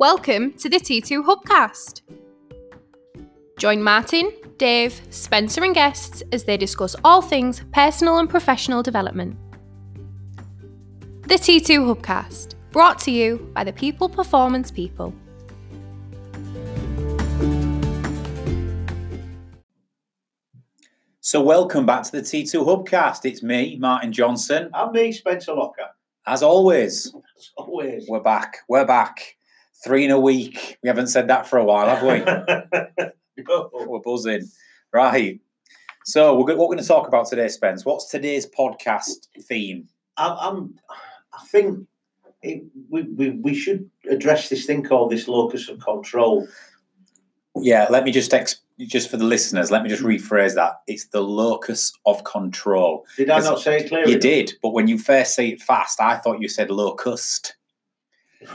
Welcome to the T2 Hubcast. Join Martin, Dave, Spencer, and guests as they discuss all things personal and professional development. The T2 Hubcast, brought to you by the People Performance People. So, welcome back to the T2 Hubcast. It's me, Martin Johnson. And me, Spencer Locker. As always, As always. we're back. We're back. Three in a week. We haven't said that for a while, have we? No. we're buzzing. Right. So, we're, what we're going to talk about today, Spence. What's today's podcast theme? I'm, I'm, I think it, we, we, we should address this thing called this locus of control. Yeah, let me just ex- just for the listeners, let me just rephrase that. It's the locus of control. Did I not say it clearly? You did, but when you first say it fast, I thought you said locust.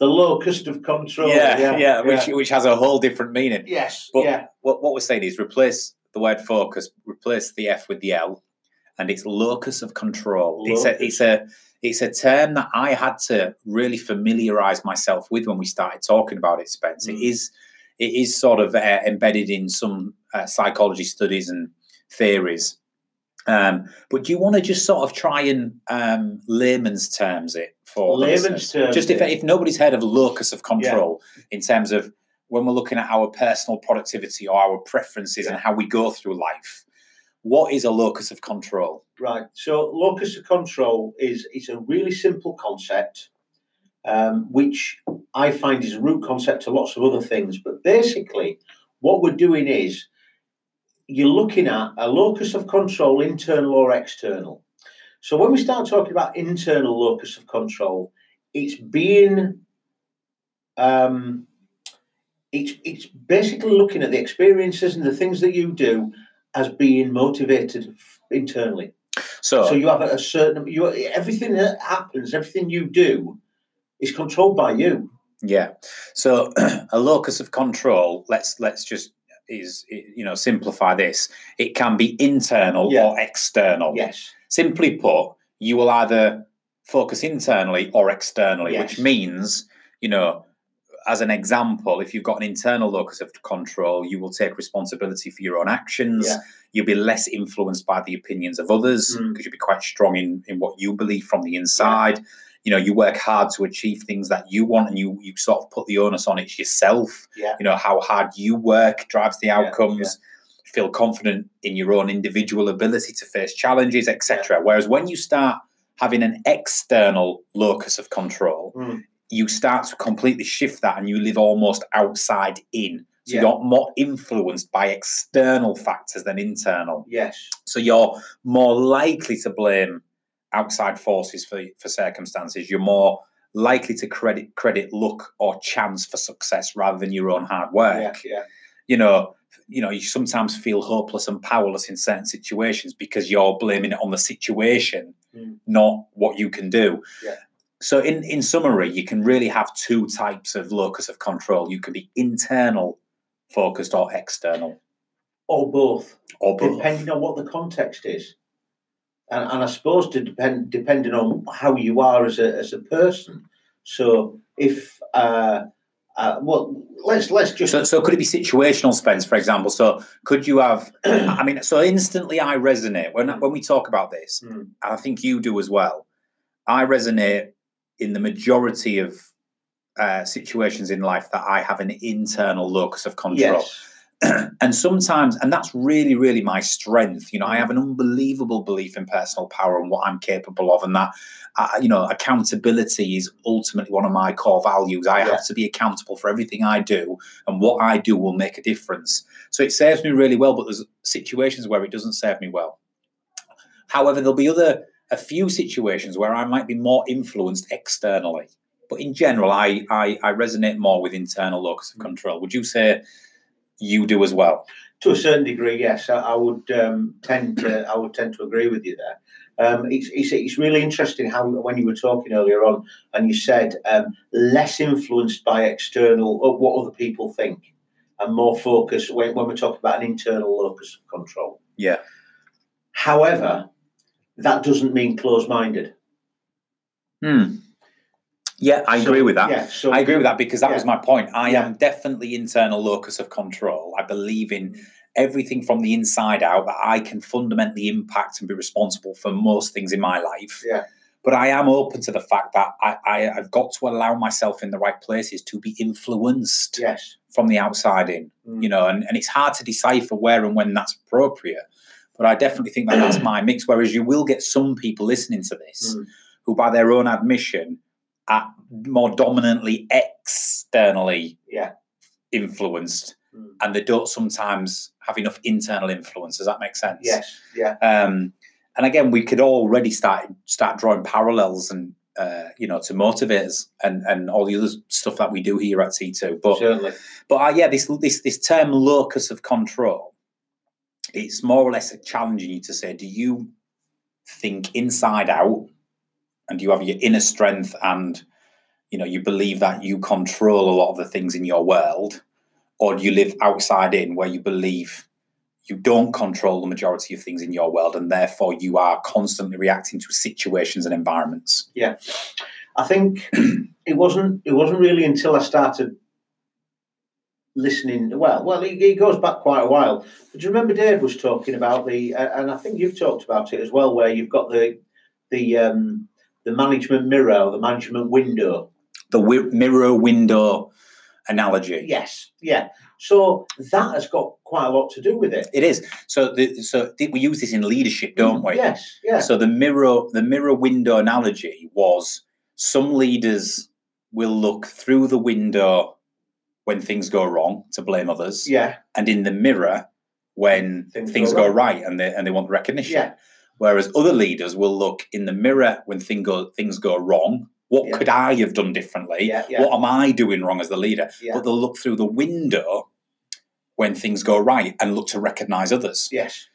The locus of control. yeah, yeah, which which has a whole different meaning. Yes, But- yeah. what, what we're saying is replace the word focus, replace the F with the L, and it's locus of control. It's a it's a it's a term that I had to really familiarize myself with when we started talking about it, Spence. It Mm. is it is sort of uh, embedded in some uh, psychology studies and theories. Um, but do you want to just sort of try and um, layman's terms it for Layman's terms Just if, if nobody's heard of locus of control in terms of when we're looking at our personal productivity or our preferences and how we go through life, what is a locus of control? Right. So locus of control is it's a really simple concept, um, which I find is a root concept to lots of other things. But basically, what we're doing is you're looking at a locus of control, internal or external. So when we start talking about internal locus of control, it's being um, it's it's basically looking at the experiences and the things that you do as being motivated internally. So, So you have a certain you everything that happens, everything you do, is controlled by you. yeah, so a locus of control. Let's let's just is you know simplify this. It can be internal Yeah. or external. Yes. Simply put, you will either focus internally or externally, Yes. which means, you know, as an example, if you've got an internal locus of control, you will take responsibility for your own actions. Yeah. You'll be less influenced by the opinions of others Mm. because you'll be quite strong in, in what you believe from the inside. You know, you work hard to achieve things that you want and you you sort of put the onus on it yourself. Yeah. You know, how hard you work drives the Yeah, outcomes feel confident in your own individual ability to face challenges, etc. Whereas when you start having an external locus of control, Mm. you start to completely shift that and you live almost outside in. So Yeah. you're more influenced by external factors than internal. Yes. So you're more likely to blame outside forces for, for circumstances. You're more likely to credit credit luck or chance for success rather than your own hard work Yeah. Yeah. you know, you know, you sometimes feel hopeless and powerless in certain situations because you're blaming it on the situation, Mm. not what you can do. Yeah. So, in in summary, you can really have two types of locus of control. You can be internal focused or external, Or both, or both. depending on what the context is. And, and I suppose to depend depending on how you are as a as a person. So if uh, uh well let's let's just So, so could it be situational, Spence, for example? So, could you have? I mean, so instantly, I resonate when when we talk about this. Mm. and I think you do as well. I resonate in the majority of uh, situations in life that I have an internal locus of control. yes. and sometimes, and that's really, really my strength. You know, I have an unbelievable belief in personal power and what I'm capable of, and that, uh, you know, accountability is ultimately one of my core values. I Yeah. have to be accountable for everything I do, and what I do will make a difference. So it serves me really well, but there's situations where it doesn't serve me well. However, there'll be other a few situations where I might be more influenced externally. But in general, I I, I resonate more with internal locus of control. Would you say you do as well? To a certain degree, yes, I, I would um, tend to. I would tend to agree with you there. Um, it's, it's, it's really interesting how when you were talking earlier on, and you said um, less influenced by external or what other people think, and more focused when, when we're talking about an internal locus of control. Yeah. However, that doesn't mean closed-minded. Hmm. Yeah, I So, agree with that. Yeah, so I agree with that because that Yeah. was my point. I Yeah. am definitely internal locus of control. I believe in everything from the inside out that I can fundamentally impact and be responsible for most things in my life. Yeah. But I am open to the fact that I, I, I've got to allow myself in the right places to be influenced Yes. from the outside in, Mm. you know, and, and it's hard to decipher where and when that's appropriate. But I definitely think that that's my mix. Whereas you will get some people listening to this Mm. who, by their own admission, are more dominantly externally Yeah. influenced Mm. and they don't sometimes have enough internal influence. Does that make sense? Yes. Yeah. Um, and again, we could already start start drawing parallels and uh, you know to motivators and and all the other stuff that we do here at T2. But Certainly. but uh, yeah, this this this term locus of control, it's more or less challenging you to say, do you think inside out, and you have your inner strength, and you know you believe that you control a lot of the things in your world, or you live outside in where you believe you don't control the majority of things in your world, and therefore you are constantly reacting to situations and environments? Yeah. I think it wasn't. It wasn't really until I started listening. Well, well, it, it goes back quite a while. But do you remember Dave was talking about the? Uh, and I think you've talked about it as well, where you've got the the um, the management mirror, or the management window. The wi- mirror window analogy. Yes. Yeah. So that has got quite a lot to do with it. It is. So, the, so we use this in leadership, don't mm, we? Yes. Yeah. So the mirror, the mirror window analogy was some leaders will look through the window when things go wrong to blame others, yeah. and in the mirror when Things things, go go, right and they and they want recognition. Yeah. Whereas other leaders will look in the mirror when thing go, things go wrong. What Yeah. could I have done differently? Yeah. Yeah. What am I doing wrong as the leader? But they'll look through the window when things go right and look to recognize others. Yes.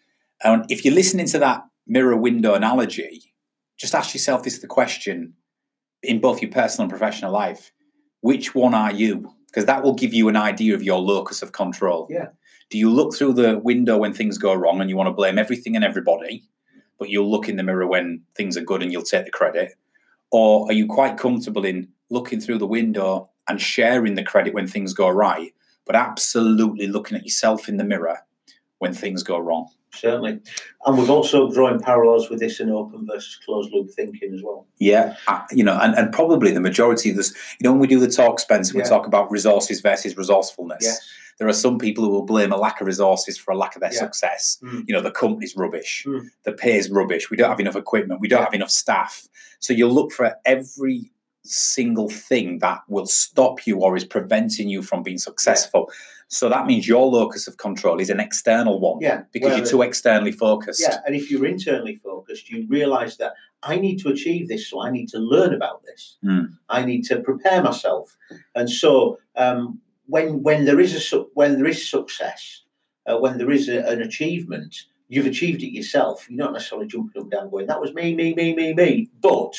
And if you're listening to that mirror window analogy, just ask yourself this the question in both your personal and professional life which one are you? Because that will give you an idea of your locus of control. Yeah. Do you look through the window when things go wrong and you want to blame everything and everybody, but you'll look in the mirror when things are good and you'll take the credit? Or are you quite comfortable in looking through the window and sharing the credit when things go right, but absolutely looking at yourself in the mirror when things go wrong? Certainly. And we've also drawing parallels with this in open versus closed loop thinking as well. Yeah, you know, and, and probably the majority of this, you know, when we do the talk, Spencer, we Yeah. talk about resources versus resourcefulness. Yes. There are some people who will blame a lack of resources for a lack of their Yeah. success. Mm. You know, the company's rubbish, Mm. the pay's rubbish, we don't have enough equipment, we don't Yeah. have enough staff. So you'll look for every single thing that will stop you or is preventing you from being successful. So that means your locus of control is an external one Yeah. because Well, you're too externally focused. Yeah, and if you're internally focused, you realise that I need to achieve this, so I need to learn about this. Mm. I need to prepare myself, and so um, when when there is a su- when there is success, uh, when there is a, an achievement, you've achieved it yourself. You're not necessarily jumping up and down going, "That was me, me, me, me, me." But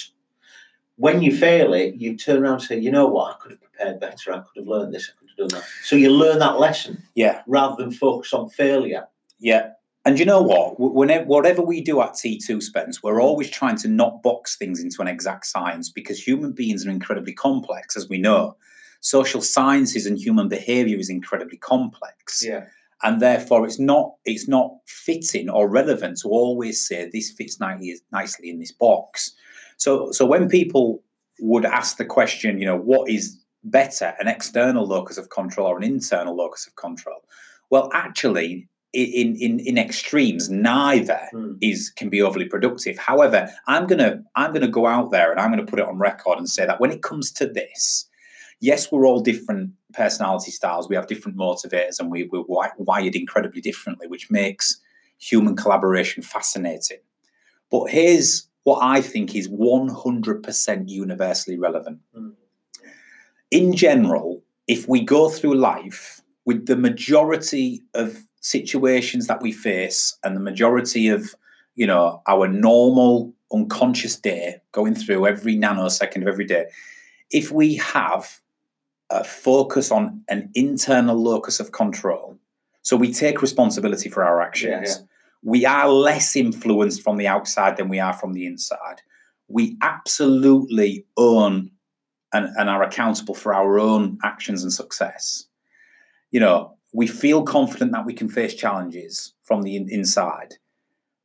when you fail it, you turn around and say, "You know what? I could have prepared better. I could have learned this. I could have done that." So you learn that lesson Yeah. rather than focus on failure. Yeah. And you know what? Whenever, whatever we do at T2 Spence, we're always trying to not box things into an exact science because human beings are incredibly complex, as we know. Social sciences and human behavior is incredibly complex. Yeah. And therefore it's not it's not fitting or relevant to always say this fits nicely nicely in this box. So so when people would ask the question, you know, what is better, an external locus of control or an internal locus of control? Well, actually, in in in extremes, neither Hmm. is can be overly productive. However, I'm gonna I'm gonna go out there and I'm gonna put it on record and say that when it comes to this, yes, we're all different personality styles. We have different motivators, and we, we're wired incredibly differently, which makes human collaboration fascinating. But here's what I think is 100% universally relevant. Mm. In general, if we go through life with the majority of situations that we face and the majority of you know our normal unconscious day going through every nanosecond of every day if we have a focus on an internal locus of control so we take responsibility for our actions Yeah, we are less influenced from the outside than we are from the inside we absolutely own and, and are accountable for our own actions and success, you know, we feel confident that we can face challenges from the in- inside.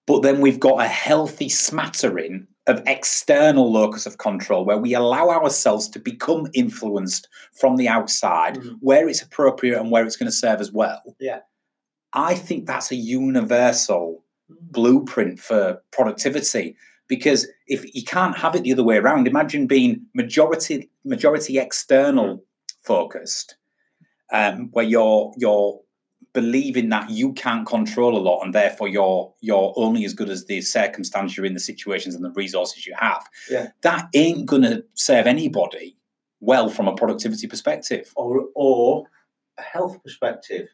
But then we've got a healthy smattering of external locus of control where we allow ourselves to become influenced from the outside Mhm. where it's appropriate and where it's going to serve as well. Yeah. I think that's a universal blueprint for productivity because if you can't have it the other way around imagine being majority majority external focused um, where you're you're believing that you can't control a lot and therefore you're you're only as good as the circumstance you're in the situations and the resources you have. Yeah. that ain't going to serve anybody well from a productivity perspective. Or or a health perspective,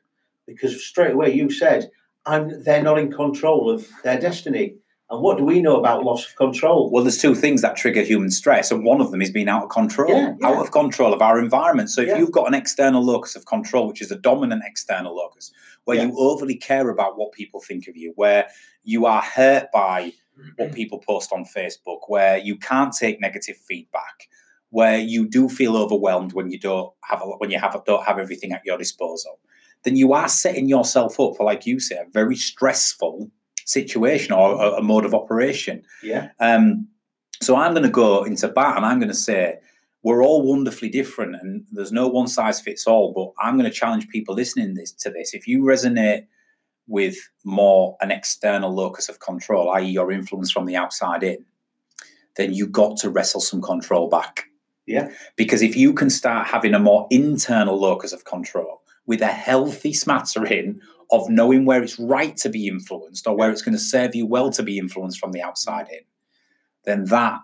because straight away you said, "I'm they're not in control of their destiny." And what do we know about loss of control? Well, there's two things that trigger human stress, and one of them is being out of control, Yeah, yeah. out of control of our environment. So if Yeah. you've got an external locus of control, which is a dominant external locus, where you overly care about what people think of you, where you are hurt by what mm-hmm. people post on Facebook, where you can't take negative feedback, where you do feel overwhelmed when you don't have a, when you have don't have everything at your disposal, then you are setting yourself up for, like you say, a very stressful situation or a, a mode of operation. Yeah, Um, so I'm going to go into bat and I'm going to say we're all wonderfully different and there's no one size fits all. But I'm going to challenge people listening this, to this. If you resonate with more an external locus of control, i.e., your influence from the outside in, then you've got to wrestle some control back. Yeah. Because if you can start having a more internal locus of control with a healthy smattering of knowing where it's right to be influenced or where it's going to serve you well to be influenced from the outside in, then that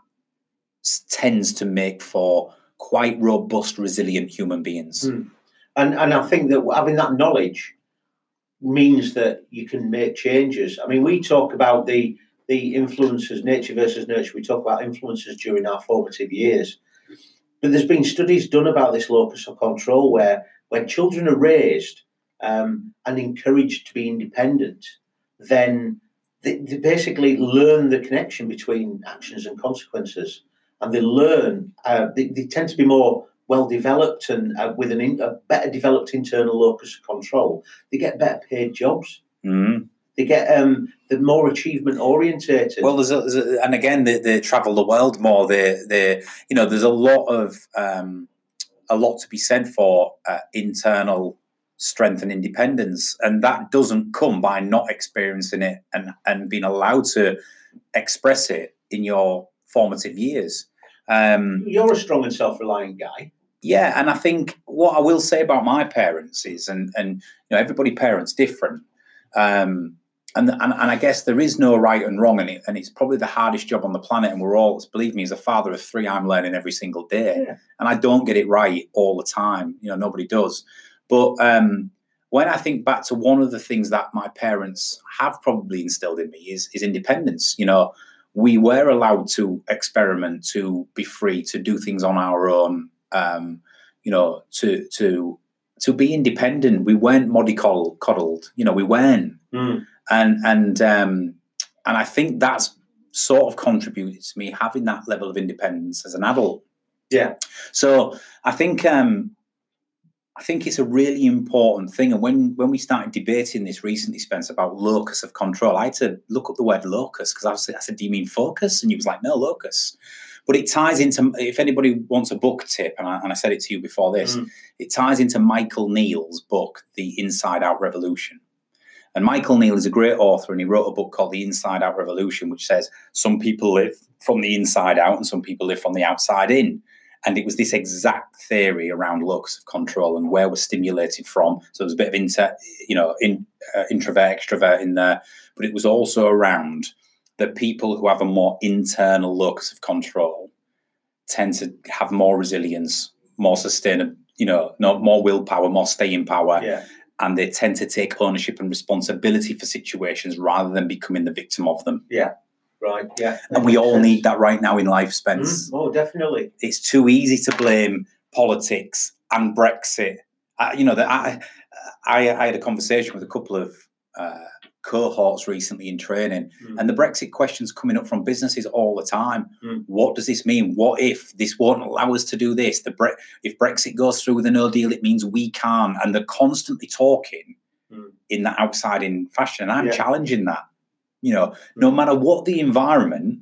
tends to make for quite robust, resilient human beings. Mm. and and I think that having that knowledge means that you can make changes. I mean, we talk about the the influences, nature versus nurture. We talk about influences during our formative years, but there's been studies done about this locus of control where when children are raised um, and encouraged to be independent, then they, they basically learn the connection between actions and consequences, and they learn. Uh, they, they tend to be more well developed and uh, with an in, a better developed internal locus of control. They get better paid jobs. Mhm. They get um, the more achievement orientated. Well, there's, a, there's a, and again, they, they travel the world more. They, they, you know, there's a lot of um, a lot to be said for uh, internal strength and independence, and that doesn't come by not experiencing it and and being allowed to express it in your formative years. Um, you're a strong and self-reliant guy. yeah, and I think what I will say about my parents is, and and you know, everybody parents different, um, and, and and I guess there is no right and wrong, and it, and it's probably the hardest job on the planet, and we're all, believe me, as a father of three, I'm learning every single day, Yeah. and I don't get it right all the time. You know, nobody does, but um, when I think back to one of the things that my parents have probably instilled in me is is independence. You know, we were allowed to experiment, to be free, to do things on our own. Um, you know, to to to be independent. We weren't mollycoddled. coddled. You know, we weren't, Mm. And and um, and I think that's sort of contributed to me having that level of independence as an adult. Yeah. So I think um, I think it's a really important thing. And when when we started debating this recently, Spence, about locus of control, I had to look up the word locus because I, was- I said, "Do you mean focus?" And he was like, "No, locus." But it ties into if anybody wants a book tip, and I, and I said it to you before this, Mm. it ties into Michael Neill's book, The Inside Out Revolution. And Michael Neill is a great author, and he wrote a book called The Inside Out Revolution, which says some people live from the inside out and some people live from the outside in. And it was this exact theory around locus of control and where we're stimulated from. So there's a bit of inter, you know, in, uh, introvert, extrovert in there, but it was also around that people who have a more internal locus of control tend to have more resilience, more sustainable, you know, no, more willpower, more staying power, Yeah. And they tend to take ownership and responsibility for situations rather than becoming the victim of them. Yeah. Right. Yeah. And we all need that right now in life, Spence. Mm. Oh, definitely. It's too easy to blame politics and Brexit. You know, that I, I I had a conversation with a couple of uh, cohorts recently in training, Mm. and the Brexit questions coming up from businesses all the time. Mm. What does this mean? What if this won't allow us to do this? The Bre- if Brexit goes through with a no deal, it means we can't. And they're constantly talking Mm. in that outside in fashion. And I'm Yeah. challenging that. You know, no Mm. matter what the environment,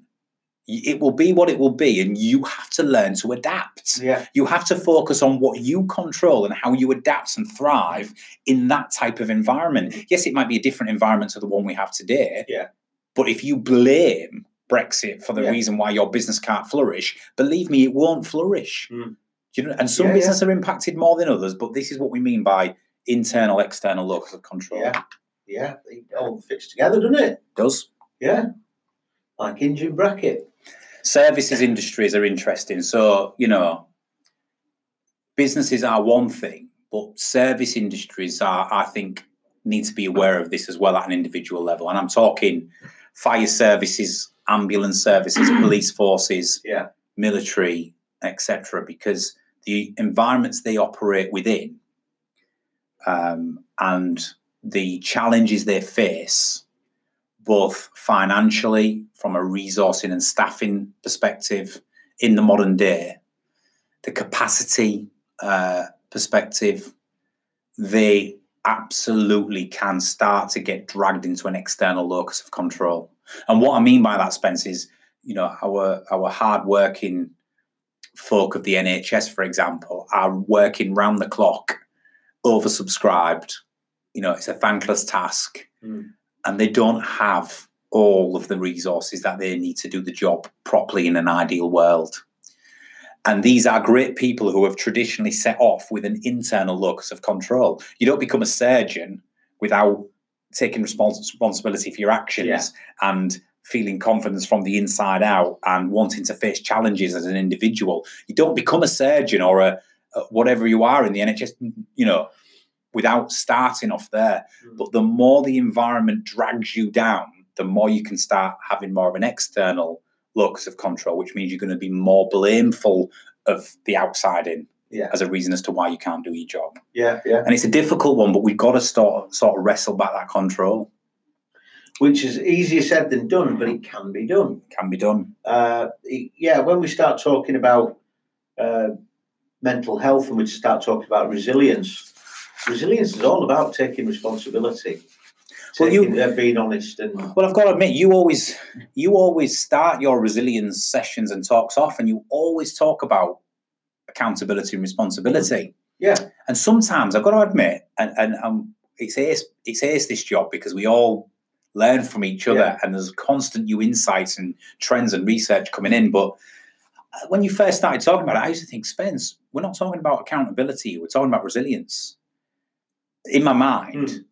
it will be what it will be, and you have to learn to adapt. Yeah, You have to focus on what you control and how you adapt and thrive in that type of environment. Yes, it might be a different environment to the one we have today. Yeah. But if you blame Brexit for the Yeah. reason why your business can't flourish, believe me, it won't flourish. Mm. You know? And some Yeah, yeah. businesses are impacted more than others, but this is what we mean by internal, external locus of control. yeah, yeah. It all fits together, doesn't it? Does Yeah, like engine bracket. Services industries are interesting. So, you know, businesses are one thing, but service industries are, I think, need to be aware of this as well at an individual level. And I'm talking fire services, ambulance services, police forces, Yeah. military, etc., because the environments they operate within um, and the challenges they face, both financially, from a resourcing and staffing perspective in the modern day, the capacity uh, perspective, they absolutely can start to get dragged into an external locus of control. And what I mean by that, Spence, is you know our our hardworking folk of the NHS, for example, are working round the clock, oversubscribed. You know, it's a thankless task, Mm. And they don't have all of the resources that they need to do the job properly in an ideal world. And these are great people who have traditionally set off with an internal locus of control. You don't become a surgeon without taking respons- responsibility for your actions Yeah. and feeling confidence from the inside out and wanting to face challenges as an individual. You don't become a surgeon or a, a whatever you are in the NHS, you know, without starting off there. Mm. But the more the environment drags you down, the more you can start having more of an external locus of control, which means you're going to be more blameful of the outside in Yeah. as a reason as to why you can't do your job. Yeah, yeah. And it's a difficult one, but we've got to start sort of wrestle back that control. Which is easier said than done, but it can be done. Can be done. Uh, it- yeah, when we start talking about uh, mental health and we start talking about resilience, resilience is all about taking responsibility, Well, you- taking, uh, being honest, and Well, I've got to admit, you always you always start your resilience sessions and talks off, and you always talk about accountability and responsibility. yeah, And sometimes I've got to admit, and and um, it's ace, it's ace this job because we all learn from each other, Yeah. and there's constant new insights and trends and research coming in. But uh, when you first started talking about it, I used to think, Spence, we're not talking about accountability; we're talking about resilience. In my mind, Mm.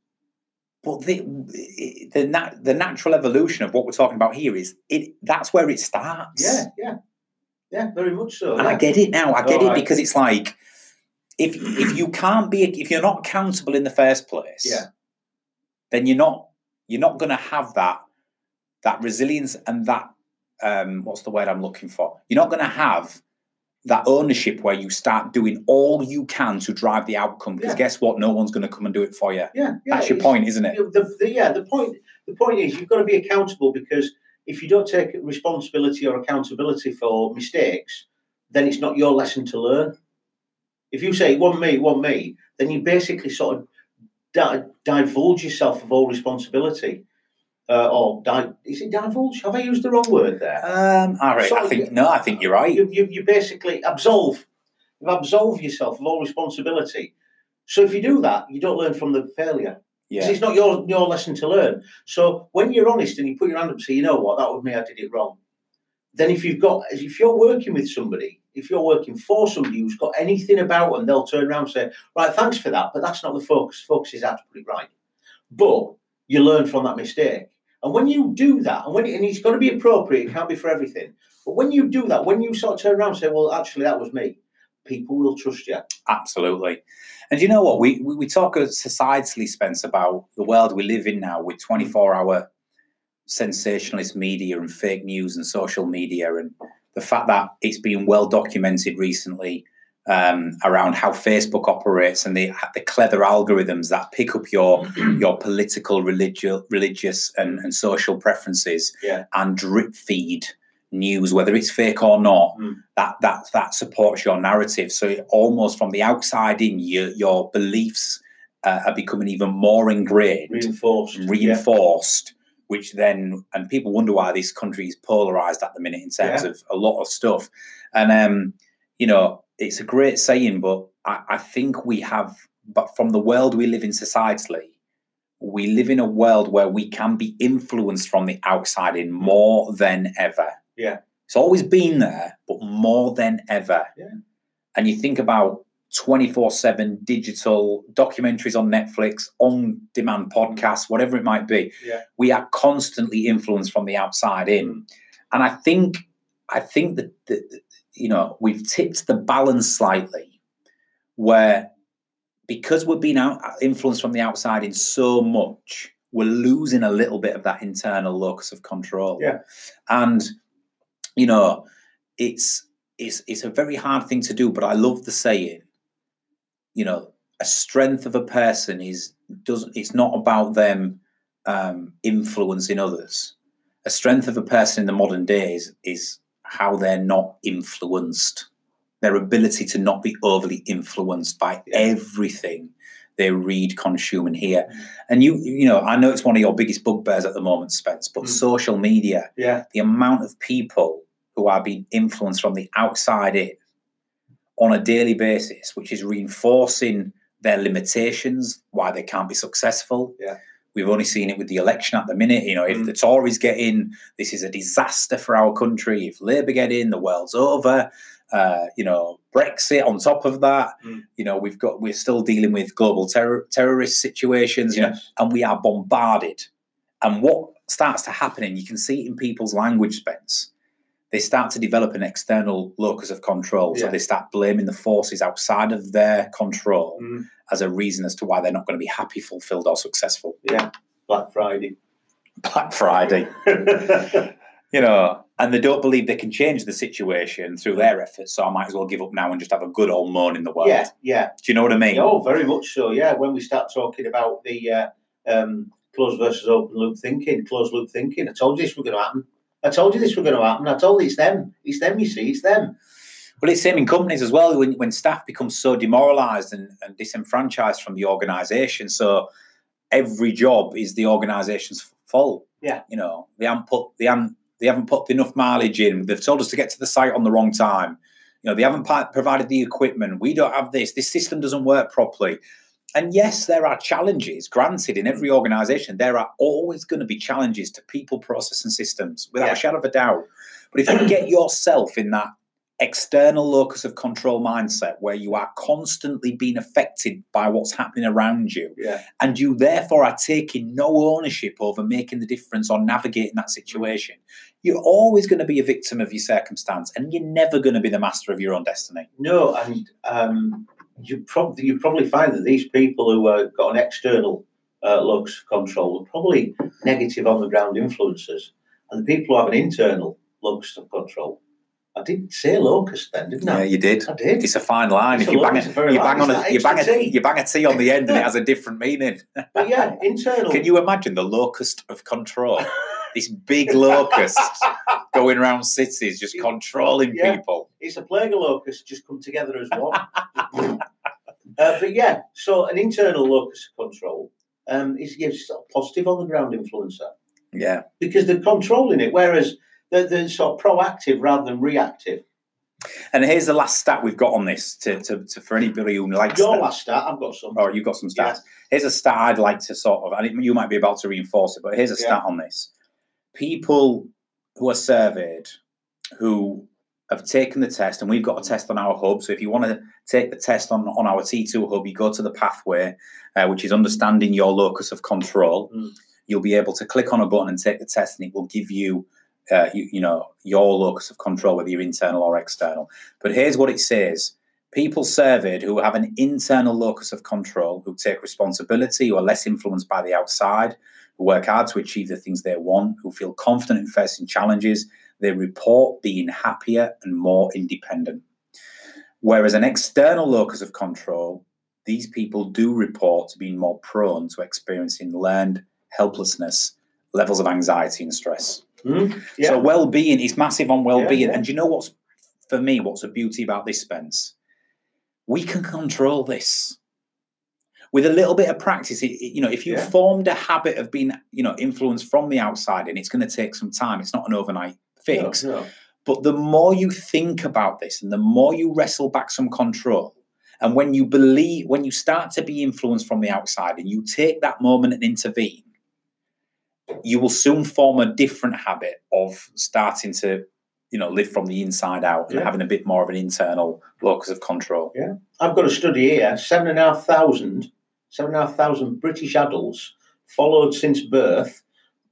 but the the the natural evolution of what we're talking about here is it. That's where it starts. yeah, yeah, yeah, very much so. And I get it now. I get Oh, it I- because it's like if if you can't be if you're not accountable in the first place, Yeah. then you're not you're not going to have that that resilience and that um, what's the word I'm looking for? You're not going to have that ownership where you start doing all you can to drive the outcome. Because Yeah. guess what? No one's going to come and do it for you. yeah, yeah. That's your point, isn't it? you know, the, the, yeah, the point the point is you've got to be accountable because if you don't take responsibility or accountability for mistakes, then it's not your lesson to learn. If you say one me, one me, then you basically sort of di- divulge yourself of all responsibility. Uh, or di- is it divulge? Have I used the wrong word there? Um, all right. I Sorry. think no. I think you're right. You, you, you basically absolve. You absolve yourself of all responsibility. So if you do that, you don't learn from the failure. Yeah. it's not your your lesson to learn. So when you're honest and you put your hand up and say, you know what, that was me, I did it wrong. Then if you've got, if you're working with somebody, if you're working for somebody who's got anything about them, they'll turn around and say, right, thanks for that, but that's not the focus. Focus is how to put it right. But you learn from that mistake. And when you do that, and when and it's got to be appropriate, it can't be for everything. But when you do that, when you sort of turn around and say, well, actually, that was me, people will trust you. Absolutely. And you know what? We, we, we talk uh, societally, Spence, about the world we live in now with 24 hour sensationalist media and fake news and social media, and the fact that it's been well documented recently um, around how Facebook operates and the the clever algorithms that pick up your your political, religious, religious and, and social preferences Yeah. and drip feed news, whether it's fake or not. Mm. That that that supports your narrative. So almost from the outside in, your your beliefs uh, are becoming even more ingrained Reinforced. Yeah. reinforced, which then and people wonder why this country is polarized at the minute in terms Yeah. of a lot of stuff. And um, you know, it's a great saying, but I, I think we have but from the world we live in societally, we live in a world where we can be influenced from the outside in more than ever. Yeah. It's always been there, but more than ever. Yeah. And you think about 24 7 digital documentaries on Netflix, on demand mm. podcasts, whatever it might be. Yeah. We are constantly influenced from the outside in. Mm. And I think, I think that, that, you know, we've tipped the balance slightly where because we're being out, influenced from the outside in so much, we're losing a little bit of that internal locus of control. Yeah. And, you know, it's, it's, it's a very hard thing to do, but I love the saying, you know, a strength of a person is doesn't it's not about them um, influencing others. A strength of a person in the modern days is how they're not influenced. Their ability to not be overly influenced by everything they read, consume, and hear. Mm. And you, you know, I know it's one of your biggest bugbears at the moment, Spence, but Mm. social media, Yeah. the amount of people who are being influenced from the outside in on a daily basis, which is reinforcing their limitations, why they can't be successful. Yeah. We've only seen it with the election at the minute. You know, if Mm. the Tories get in, this is a disaster for our country. If Labour get in, the world's over. Uh, you know, Brexit on top of that. Mm. You know, we've got we're still dealing with global terror terrorist situations. You know, and we are bombarded. And what starts to happen, and you can see it in people's language, Spence, they start to develop an external locus of control. So Yeah. they start blaming the forces outside of their control Mm. as a reason as to why they're not going to be happy, fulfilled, or successful. Yeah. Black Friday. Black Friday, you know, and they don't believe they can change the situation through their efforts. So I might as well give up now and just have a good old moan in the world. yeah. Yeah. Do you know what I mean? Oh, very much so. Yeah, when we start talking about the uh, um, closed versus open loop thinking, closed loop thinking, I told you this was going to happen. I told you this was going to happen. I told you it's them. It's them. You see, it's them. Well, it's same in companies as well. When when staff become so demoralised and, and disenfranchised from the organisation, so every job is the organization's fault. Yeah. you know they haven't put they haven't they haven't put enough mileage in. They've told us to get to the site on the wrong time. You know they haven't provided the equipment. We don't have this. This system doesn't work properly. And yes, there are challenges. Granted, in every organisation, there are always going to be challenges to people, process, and systems, without Yeah. a shadow of a doubt. But if you get yourself in that external locus of control mindset where you are constantly being affected by what's happening around you Yeah. and you therefore are taking no ownership over making the difference or navigating that situation you're always going to be a victim of your circumstance and you're never going to be the master of your own destiny No, and um, you probably you probably find that these people who uh, got an external uh, locus of control are probably negative on the ground influences, and the people who have an internal locus of control. I did say locus then, didn't yeah I? you did I did. it's a fine line It's if you bang, a you bang on a you bang a, T. you bang a T on the end and it has a different meaning But yeah, internal. can you imagine the locust of control this big locust going around cities just controlling Yeah. people It's a plague of locusts just come together as one. uh, but yeah, so an internal locus of control um, is sort of positive on the ground influencer. yeah because they're controlling it, whereas they're, they're sort of proactive rather than reactive. And here's the last stat we've got on this to, to, to for anybody who likes Your stats. last stat, I've got some. Oh, you've got some Yeah. stats. Here's a stat I'd like to sort of, and it- you might be about to reinforce it, but here's a Yeah. stat on this. People who are surveyed who have taken the test, and we've got a test on our hub. So if you want to take the test on, on our T2 hub, you go to the pathway, uh, which is understanding your locus of control. Mm. You'll be able to click on a button and take the test, and it will give you, uh, you, you know, your locus of control, whether you're internal or external. But here's what it says people surveyed who have an internal locus of control, who take responsibility, who are less influenced by the outside, who work hard to achieve the things they want, who feel confident in facing challenges, they report being happier and more independent. Whereas an external locus of control, these people do report to being more prone to experiencing learned helplessness, levels of anxiety and stress. Mm, yeah. So well-being is massive on well-being. yeah. And do you know what's for me, what's the beauty about this, Spence? We can control this. With a little bit of practice, it, you know, if you Yeah. formed a habit of being, you know, influenced from the outside, and it's going to take some time. It's not an overnight fix. No, no. But the more you think about this and the more you wrestle back some control, and when you believe, when you start to be influenced from the outside and you take that moment and intervene, you will soon form a different habit of starting to, you know, live from the inside out and Yeah. having a bit more of an internal locus of control. Yeah, I've got a study here: seven and a half thousand, seven and a half thousand British adults followed since birth.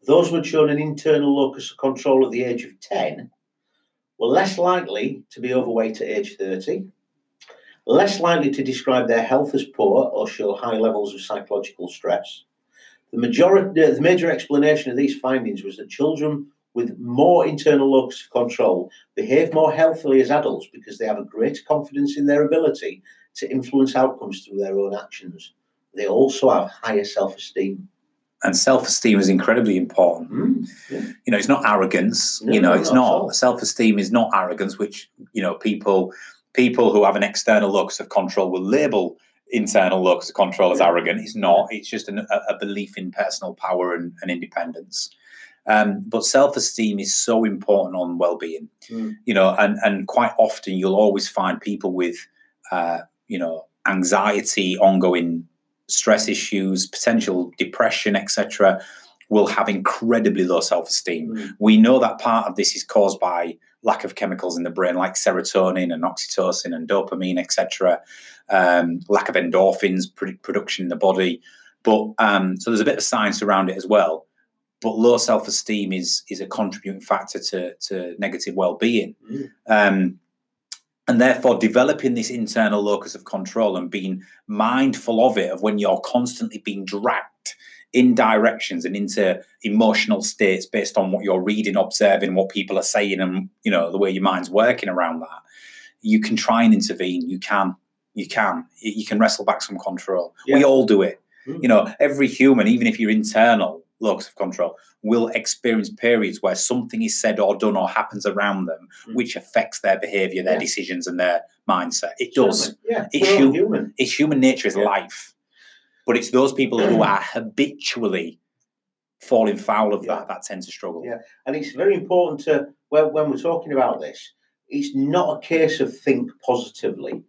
Those who had shown an internal locus of control at the age of ten were less likely to be overweight at age thirty, less likely to describe their health as poor or show high levels of psychological stress. The majority, the major explanation of these findings was that children with more internal locus of control behave more healthily as adults because they have a greater confidence in their ability to influence outcomes through their own actions. They also have higher self-esteem. And self-esteem is incredibly important. yeah. you know, it's not arrogance. No, you know, no, it's not not self-esteem is not arrogance, which you know people people who have an external locus of control will label internal locus of control as arrogant. It's not. It's just an, a, a belief in personal power and, and independence. Um, but self-esteem is so important on well-being. Mm. You know, and and quite often you'll always find people with uh, you know anxiety, ongoing stress issues, potential depression, etc., will have incredibly low self-esteem Mm. we know that part of this is caused by lack of chemicals in the brain like serotonin and oxytocin and dopamine etc um, lack of endorphins pr- production in the body but um, so there's a bit of science around it as well but low self-esteem is is a contributing factor to, to negative well-being Mm. um, and therefore developing this internal locus of control and being mindful of it of when you're constantly being dragged in directions and into emotional states based on what you're reading observing what people are saying and you know the way your mind's working around that you can try and intervene. You can you can you can wrestle back some control. We all do it. Mm. you know every human even if you're internal locus of control will experience periods where something is said or done or happens around them Mm. which affects their behavior their Yeah. decisions and their mindset it does Yeah, It's we're hu- human. it's human nature is Yeah. life but it's those people who are habitually falling foul of that that tend to struggle Yeah. And it's very important to when, when we're talking about this, it's not a case of think positively.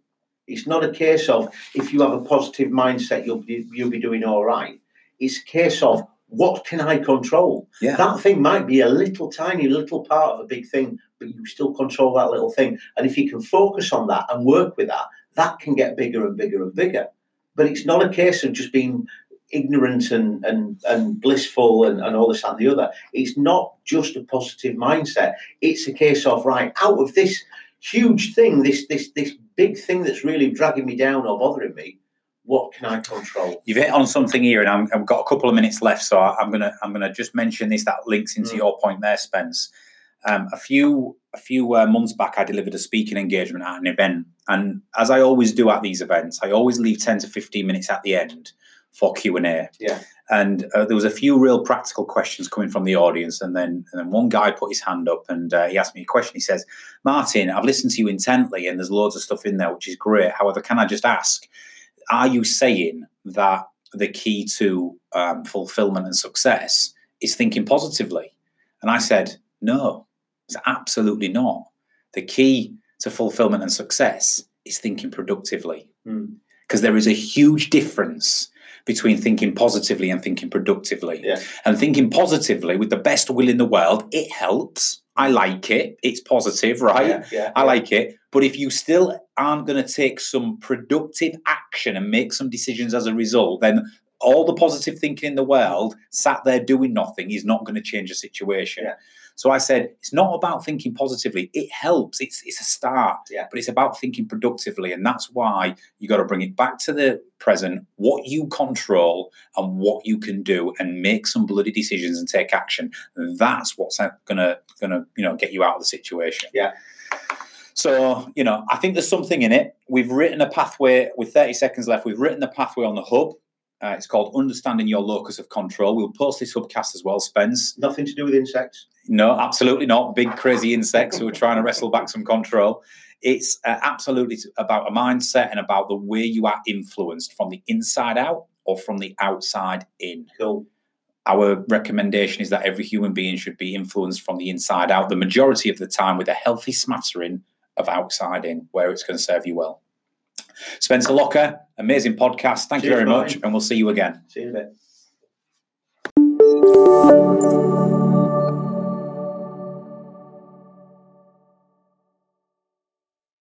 It's not a case of if you have a positive mindset, you'll be you'll be doing all right. It's a case of what can I control? yeah That thing might be a little tiny little part of a big thing, but you still control that little thing. And if you can focus on that and work with that, that can get bigger and bigger and bigger. But it's not a case of just being ignorant and and, and blissful and, and all this and the other. It's not just a positive mindset. It's a case of right out of this huge thing, this this this big thing that's really dragging me down or bothering me. What can I control? You've hit on something here, and I'm, I've got a couple of minutes left, so I, I'm gonna I'm gonna just mention this. That links into Mm. your point there, Spence. Um, a few a few uh, months back, I delivered a speaking engagement at an event, and as I always do at these events, I always leave ten to fifteen minutes at the end for Q and A. Yeah. And uh, there was a few real practical questions coming from the audience, and then and then one guy put his hand up and uh, he asked me a question. He says, "Martin, I've listened to you intently, and there's loads of stuff in there, which is great. However, can I just ask?" Are you saying that the key to um, fulfillment and success is thinking positively? And I said, no, it's absolutely not. The key to fulfillment and success is thinking productively. Mm. Because there is a huge difference between thinking positively and thinking productively. Yeah. And thinking positively with the best will in the world, it helps. I like it. It's positive, right? Yeah, yeah, I yeah. like it. But if you still aren't going to take some productive action and make some decisions as a result, then all the positive thinking in the world sat there doing nothing is not going to change the situation. So I said, it's not about thinking positively. It helps. It's it's a start. Yeah. But it's about thinking productively. And that's why you got to bring it back to the present, what you control and what you can do and make some bloody decisions and take action. That's what's gonna gonna, you know, get you out of the situation. Yeah. So, you know, I think there's something in it. We've written a pathway with 30 seconds left. We've written the pathway on the hub. Uh, it's called Understanding Your Locus of Control. We'll post this hubcast as well, Spence. Nothing to do with insects. No, absolutely not. Big, crazy insects who are trying to wrestle back some control. It's uh, absolutely about a mindset and about the way you are influenced from the inside out or from the outside in. Cool. Our recommendation is that every human being should be influenced from the inside out, the majority of the time with a healthy smattering of outside in, where it's going to serve you well. Spencer Locker, amazing podcast. Thank you Cheers, very much, and we'll see you again. See you in a bit.